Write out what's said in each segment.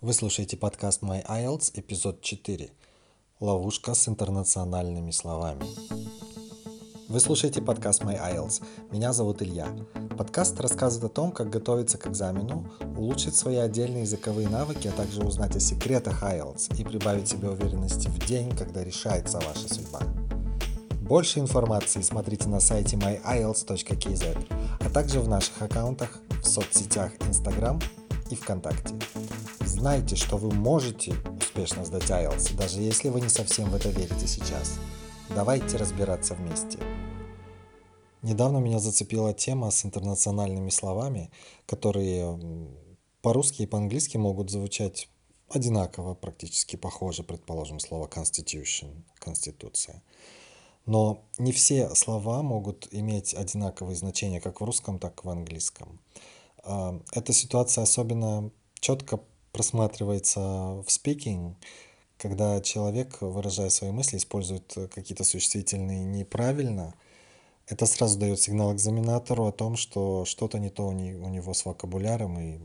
Вы слушаете подкаст My IELTS, эпизод 4. Ловушка с интернациональными словами. Вы слушаете подкаст My IELTS. Меня зовут Илья. Подкаст рассказывает о том, как готовиться к экзамену, улучшить свои отдельные языковые навыки, а также узнать о секретах IELTS и прибавить себе уверенности в день, когда решается ваша судьба. Больше информации смотрите на сайте myielts.kz, а также в наших аккаунтах в соцсетях Instagram и ВКонтакте. Знайте, что вы можете успешно сдать IELTS, даже если вы не совсем в это верите сейчас. Давайте разбираться вместе. Недавно меня зацепила тема с интернациональными словами, которые по-русски и по-английски могут звучать одинаково, практически похоже, предположим, слово constitution, конституция. Но не все слова могут иметь одинаковые значения как в русском, так и в английском. А, эта ситуация особенно четко просматривается в speaking, когда человек, выражая свои мысли, использует какие-то существительные неправильно, это сразу дает сигнал экзаменатору о том, что что-то не то у него с вокабуляром, и,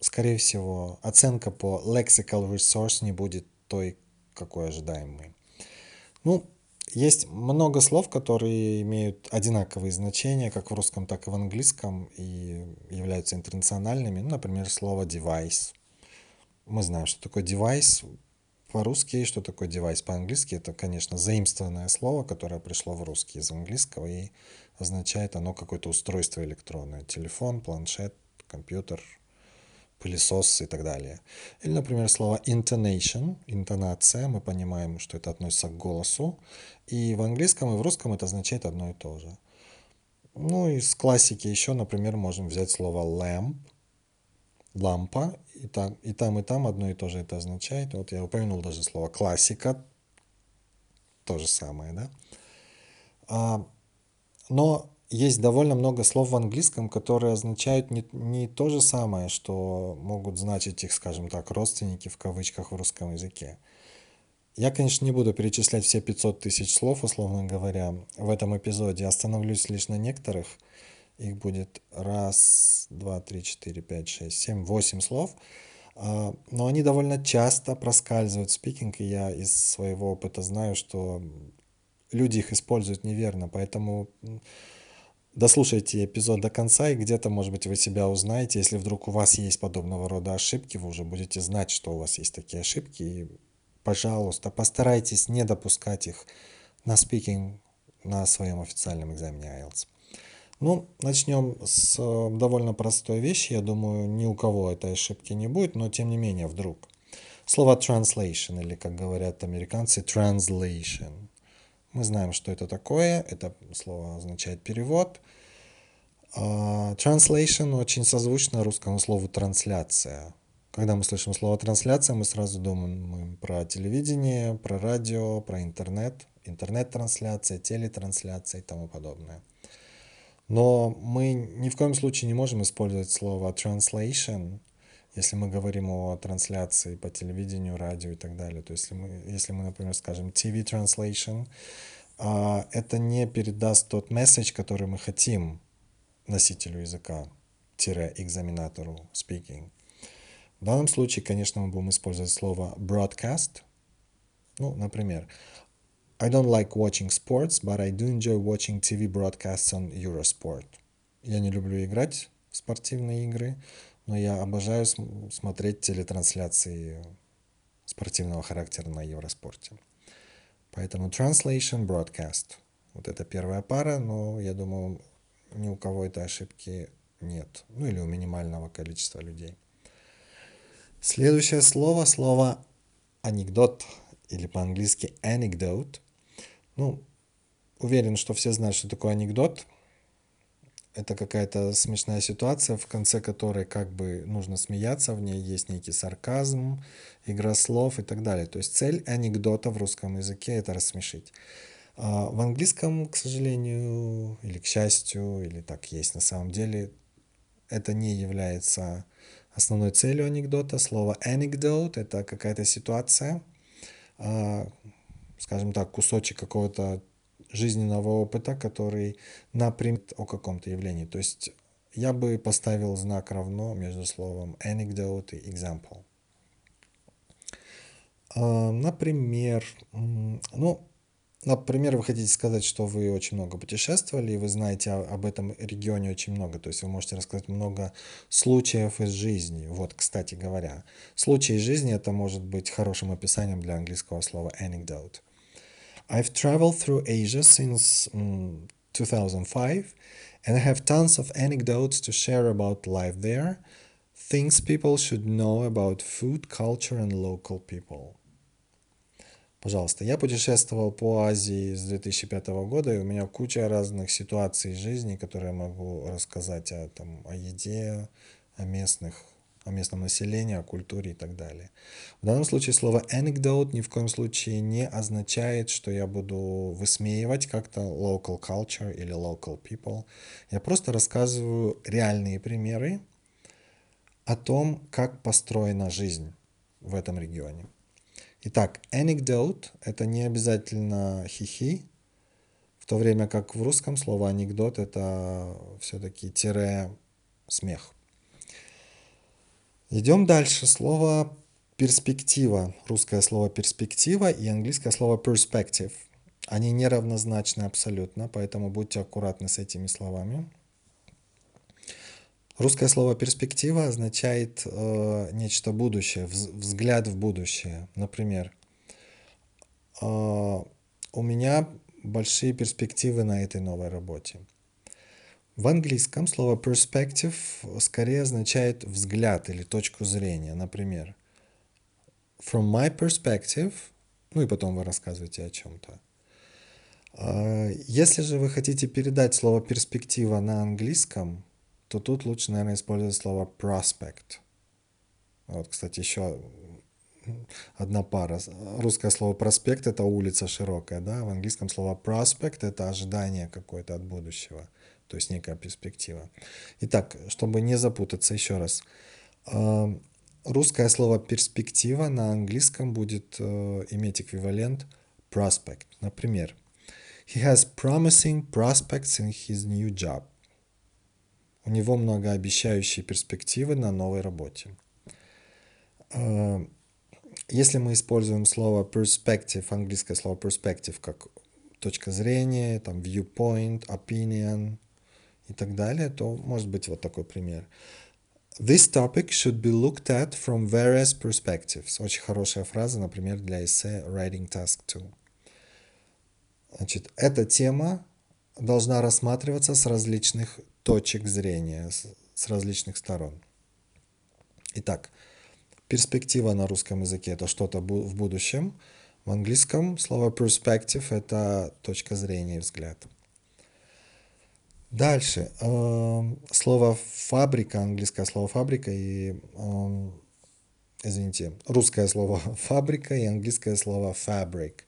скорее всего, оценка по lexical resource не будет той, какой ожидаемой. Ну, есть много слов, которые имеют одинаковые значения, как в русском, так и в английском, и являются интернациональными. Ну, например, слово device – мы знаем, что такое девайс по-русски, что такое девайс по-английски. Это, конечно, заимствованное слово, которое пришло в русский из английского и означает оно какое-то устройство электронное. Телефон, планшет, компьютер, пылесос и так далее. Или, например, слово intonation, интонация, мы понимаем, что это относится к голосу, и в английском и в русском это означает одно и то же. Ну, из классики еще, например, можем взять слово lamp, лампа, и там, и там, и там одно и то же это означает. Вот я упомянул даже слово классика, то же самое, да. А, но есть довольно много слов в английском, которые означают не, не то же самое, что могут значить их, скажем так, родственники в кавычках в русском языке. Я, конечно, не буду перечислять все 500 тысяч слов, условно говоря, в этом эпизоде. Остановлюсь лишь на некоторых – их будет раз, два, три, четыре, пять, шесть, семь, восемь слов. А, но они довольно часто проскальзывают в спикинг, и я из своего опыта знаю, что люди их используют неверно, поэтому дослушайте эпизод до конца, и где-то, может быть, вы себя узнаете. Если вдруг у вас есть подобного рода ошибки, вы уже будете знать, что у вас есть такие ошибки, и, пожалуйста, постарайтесь не допускать их на спикинг на своем официальном экзамене IELTS. Ну, начнем с э, довольно простой вещи. Я думаю, ни у кого этой ошибки не будет, но тем не менее, вдруг. Слово translation, или, как говорят американцы, translation. Мы знаем, что это такое. Это слово означает перевод. Uh, translation очень созвучно русскому слову трансляция. Когда мы слышим слово трансляция, мы сразу думаем про телевидение, про радио, про интернет, интернет-трансляция, телетрансляция и тому подобное. Но мы ни в коем случае не можем использовать слово translation, если мы говорим о трансляции по телевидению, радио и так далее. То есть если мы, если мы например, скажем TV translation, а, это не передаст тот месседж, который мы хотим носителю языка, экзаменатору speaking. В данном случае, конечно, мы будем использовать слово broadcast. Ну, например, I don't like watching sports, but I do enjoy watching TV broadcasts on Eurosport. Я не люблю играть в спортивные игры, но я обожаю смотреть телетрансляции спортивного характера на Евроспорте. Поэтому translation, broadcast. Вот это первая пара, но я думаю, ни у кого этой ошибки нет. Ну или у минимального количества людей. Следующее слово, слово анекдот или по-английски anecdote. Ну, уверен, что все знают, что такое анекдот. Это какая-то смешная ситуация, в конце которой как бы нужно смеяться, в ней есть некий сарказм, игра слов и так далее. То есть цель анекдота в русском языке – это рассмешить. А в английском, к сожалению, или к счастью, или так есть на самом деле, это не является основной целью анекдота. Слово anecdote – это какая-то ситуация, а, скажем так, кусочек какого-то жизненного опыта, который напрямую о каком-то явлении. То есть я бы поставил знак равно между словом anecdote и example. А, например, ну, Например, вы хотите сказать, что вы очень много путешествовали, и вы знаете об этом регионе очень много, то есть вы можете рассказать много случаев из жизни. Вот, кстати говоря, случаи из жизни это может быть хорошим описанием для английского слова anecdote. I've traveled through Asia since um, 2005 and I have tons of anecdotes to share about life there, things people should know about food, culture and local people. Пожалуйста, я путешествовал по Азии с 2005 года, и у меня куча разных ситуаций из жизни, которые я могу рассказать о, там, о еде, о местных, о местном населении, о культуре и так далее. В данном случае слово anecdote ни в коем случае не означает, что я буду высмеивать как-то local culture или local people. Я просто рассказываю реальные примеры о том, как построена жизнь в этом регионе. Итак, anecdote – это не обязательно хихи, в то время как в русском слово анекдот – это все-таки тире смех. Идем дальше. Слово перспектива. Русское слово перспектива и английское слово perspective. Они неравнозначны абсолютно, поэтому будьте аккуратны с этими словами. Русское слово перспектива означает э, нечто будущее, взгляд в будущее. Например, э, у меня большие перспективы на этой новой работе. В английском слово perspective скорее означает взгляд или точку зрения. Например, from my perspective, ну и потом вы рассказываете о чем-то. Э, если же вы хотите передать слово перспектива на английском, то тут лучше, наверное, использовать слово prospect. Вот, кстати, еще одна пара. Русское слово проспект это улица широкая, да, в английском слово prospect это ожидание какое-то от будущего, то есть некая перспектива. Итак, чтобы не запутаться еще раз, э, русское слово перспектива на английском будет э, иметь эквивалент prospect. Например, he has promising prospects in his new job. У него многообещающие перспективы на новой работе. А, если мы используем слово perspective, английское слово perspective, как точка зрения, там viewpoint, opinion и так далее, то может быть вот такой пример. This topic should be looked at from various perspectives. Очень хорошая фраза, например, для эссе Writing Task 2. Значит, эта тема должна рассматриваться с различных точек зрения с, различных сторон. Итак, перспектива на русском языке это что-то в будущем. В английском слово perspective это точка зрения и взгляд. Дальше. Э, слово фабрика, английское слово фабрика и, э, извините, русское слово фабрика и английское слово fabric.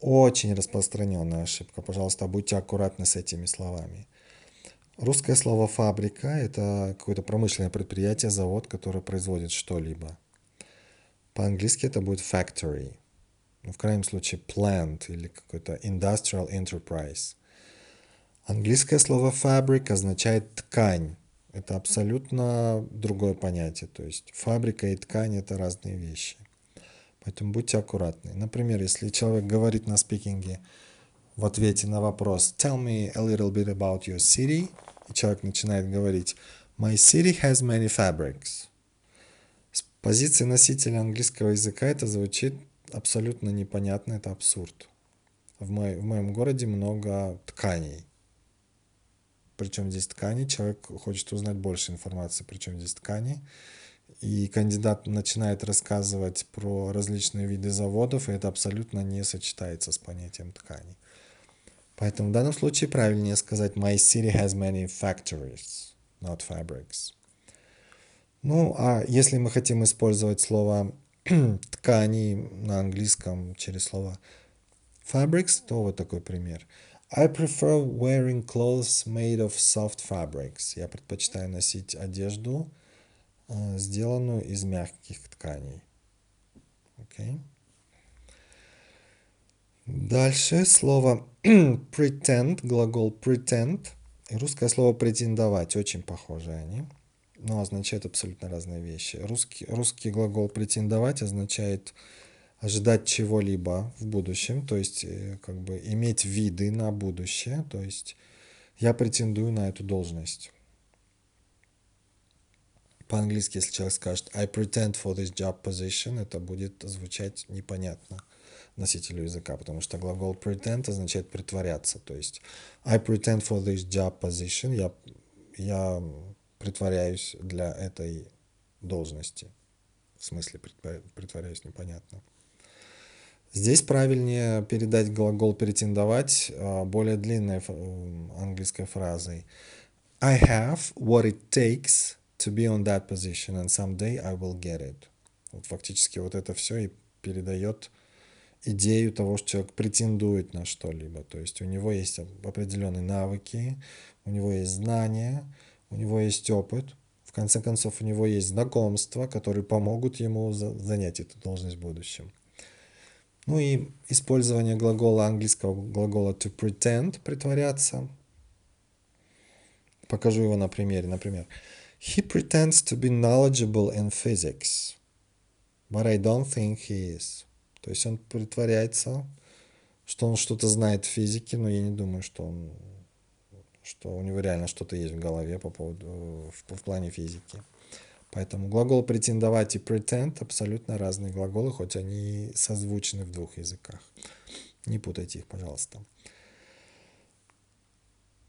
Очень распространенная ошибка. Пожалуйста, будьте аккуратны с этими словами. Русское слово «фабрика» — это какое-то промышленное предприятие, завод, который производит что-либо. По-английски это будет factory. Ну, в крайнем случае plant или какой-то industrial enterprise. Английское слово fabric означает ткань. Это абсолютно другое понятие. То есть фабрика и ткань — это разные вещи. Поэтому будьте аккуратны. Например, если человек говорит на спикинге в ответе на вопрос «Tell me a little bit about your city», и человек начинает говорить «My city has many fabrics». С позиции носителя английского языка это звучит абсолютно непонятно, это абсурд. В, мой, в моем городе много тканей. Причем здесь ткани, человек хочет узнать больше информации, причем здесь ткани. И кандидат начинает рассказывать про различные виды заводов, и это абсолютно не сочетается с понятием ткани. Поэтому в данном случае правильнее сказать My city has many factories, not fabrics. Ну, а если мы хотим использовать слово ткани на английском через слово fabrics, то вот такой пример. I prefer wearing clothes made of soft fabrics. Я предпочитаю носить одежду, э, сделанную из мягких тканей. Okay. Дальше слово pretend, глагол pretend и русское слово претендовать. Очень похожи они, но означают абсолютно разные вещи. Русский, русский глагол претендовать означает ожидать чего-либо в будущем, то есть э, как бы иметь виды на будущее, то есть я претендую на эту должность. По-английски, если человек скажет I pretend for this job position, это будет звучать непонятно носителю языка, потому что глагол pretend означает притворяться. То есть I pretend for this job position, я, я притворяюсь для этой должности. В смысле притворяюсь непонятно. Здесь правильнее передать глагол претендовать а, более длинной английской фразой. I have what it takes to be on that position and someday I will get it. Вот фактически вот это все и передает идею того, что человек претендует на что-либо. То есть у него есть определенные навыки, у него есть знания, у него есть опыт. В конце концов, у него есть знакомства, которые помогут ему занять эту должность в будущем. Ну и использование глагола английского глагола to pretend, притворяться. Покажу его на примере. Например, He pretends to be knowledgeable in physics, but I don't think he is. То есть он притворяется, что он что-то знает в физике, но я не думаю, что он что у него реально что-то есть в голове по поводу в, в плане физики. Поэтому глагол претендовать и pretend абсолютно разные глаголы, хоть они созвучны в двух языках. Не путайте их, пожалуйста.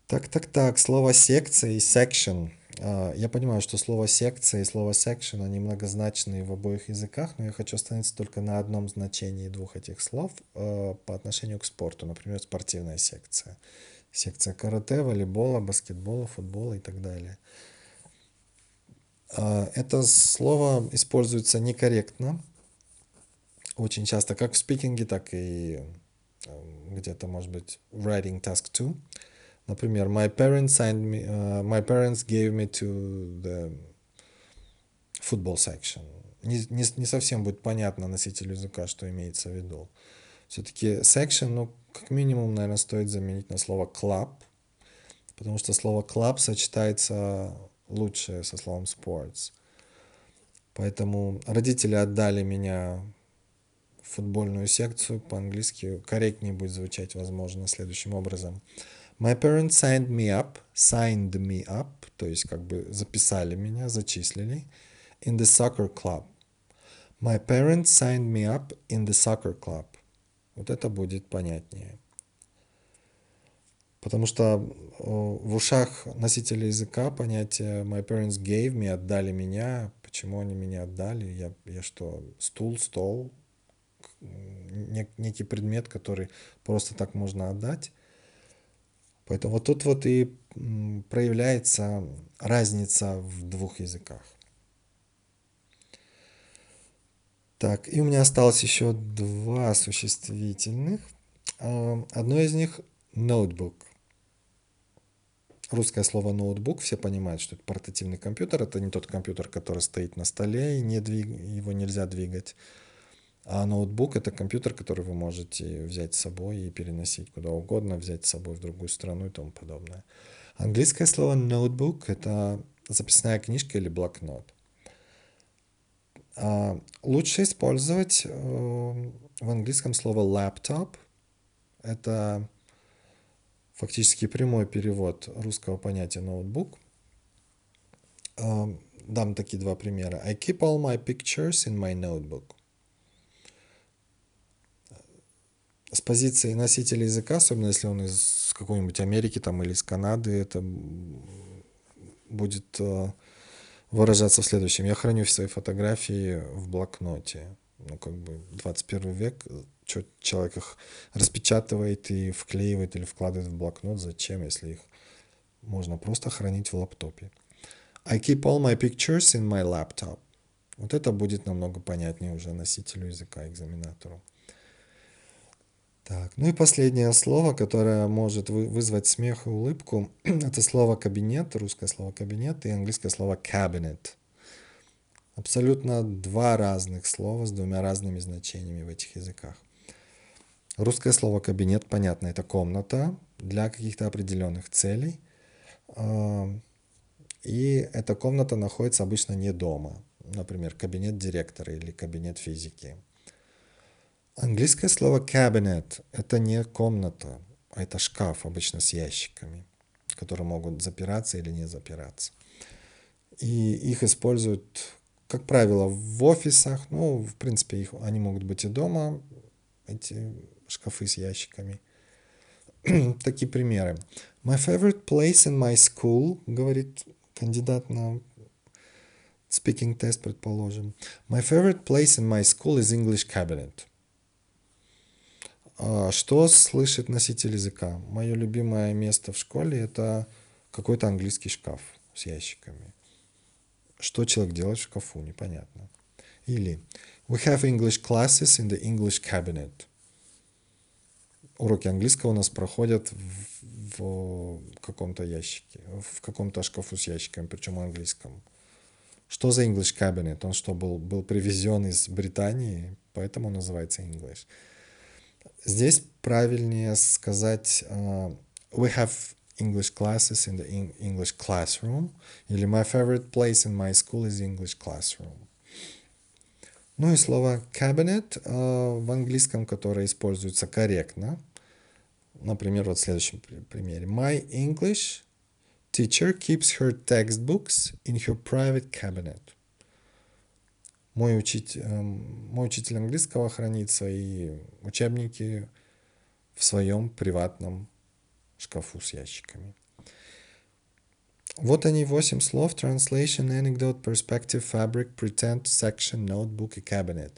Так, так, так, слово секция и section. А, я понимаю, что слово секция и слово section, они многозначные в обоих языках, но я хочу остановиться только на одном значении двух этих слов а, по отношению к спорту. Например, спортивная секция. Секция карате, волейбола, баскетбола, футбола и так далее. А, это слово используется некорректно, очень часто, как в спикинге, так и эм, где-то, может быть, writing task 2. Например, my parents signed me, uh, my parents gave me to the football section. Не, не, не совсем будет понятно носителю языка, что имеется в виду. Все-таки section, ну, как минимум, наверное, стоит заменить на слово club, потому что слово club сочетается лучшее со словом sports. Поэтому родители отдали меня в футбольную секцию. По-английски корректнее будет звучать, возможно, следующим образом. My parents signed me up, signed me up, то есть как бы записали меня, зачислили, in the soccer club. My parents signed me up in the soccer club. Вот это будет понятнее. Потому что в ушах носителя языка понятие my parents gave me, отдали меня. Почему они меня отдали? Я, я что, стул, стол? некий предмет, который просто так можно отдать. Поэтому вот тут вот и проявляется разница в двух языках. Так, и у меня осталось еще два существительных. А, одно из них ноутбук. Русское слово ноутбук, все понимают, что это портативный компьютер. Это не тот компьютер, который стоит на столе и не двиг... его нельзя двигать. А ноутбук это компьютер, который вы можете взять с собой и переносить куда угодно, взять с собой в другую страну и тому подобное. Английское слово notebook это записная книжка или блокнот. А лучше использовать э, в английском слово laptop. Это фактически прямой перевод русского понятия ноутбук. Дам такие два примера. I keep all my pictures in my notebook. С позиции носителя языка, особенно если он из какой-нибудь Америки там, или из Канады, это будет э, выражаться в следующем. Я храню все свои фотографии в блокноте. Ну, как бы 21 век, что человек их распечатывает и вклеивает или вкладывает в блокнот, зачем, если их можно просто хранить в лаптопе. I keep all my pictures in my laptop. Вот это будет намного понятнее уже носителю языка, экзаменатору. Так, ну и последнее слово, которое может вызвать смех и улыбку, это слово кабинет, русское слово кабинет и английское слово cabinet. Абсолютно два разных слова с двумя разными значениями в этих языках. Русское слово кабинет, понятно, это комната для каких-то определенных целей. А, и эта комната находится обычно не дома. Например, кабинет директора или кабинет физики. Английское слово cabinet – это не комната, а это шкаф, обычно с ящиками, которые могут запираться или не запираться. И их используют, как правило, в офисах. Ну, в принципе, их, они могут быть и дома, эти шкафы с ящиками. Такие примеры. My favorite place in my school, говорит кандидат на speaking test, предположим. My favorite place in my school is English cabinet. А, что слышит носитель языка? Мое любимое место в школе это какой-то английский шкаф с ящиками. Что человек делает в шкафу, непонятно. Или We have English classes in the English cabinet. Уроки английского у нас проходят в, в каком-то ящике, в каком-то шкафу с ящиками, причем английском. Что за English cabinet? Он что, был, был привезен из Британии, поэтому называется English. Здесь правильнее сказать uh, we have English classes in the English classroom или my favorite place in my school is English classroom. Ну и слово cabinet uh, в английском, которое используется корректно. Например, вот в следующем примере. My English teacher keeps her textbooks in her private cabinet. Мой, учитель, мой учитель английского хранит свои учебники в своем приватном шкафу с ящиками. Вот они, восемь слов. Translation, anecdote, perspective, fabric, pretend, section, notebook и cabinet.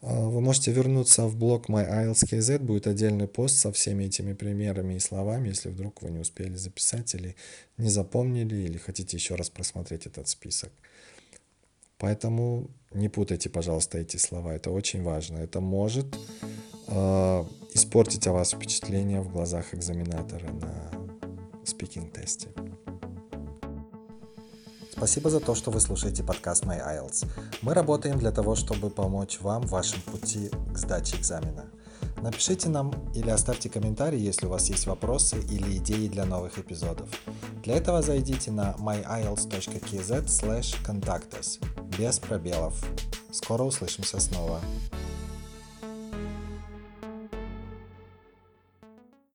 Вы можете вернуться в блог MyIELTS.KZ, будет отдельный пост со всеми этими примерами и словами, если вдруг вы не успели записать или не запомнили, или хотите еще раз просмотреть этот список. Поэтому не путайте, пожалуйста, эти слова. Это очень важно. Это может э, испортить о вас впечатление в глазах экзаменатора на спикинг-тесте. Спасибо за то, что вы слушаете подкаст My IELTS. Мы работаем для того, чтобы помочь вам в вашем пути к сдаче экзамена. Напишите нам или оставьте комментарий, если у вас есть вопросы или идеи для новых эпизодов. Для этого зайдите на myielts.kz us без пробелов. Скоро услышимся снова.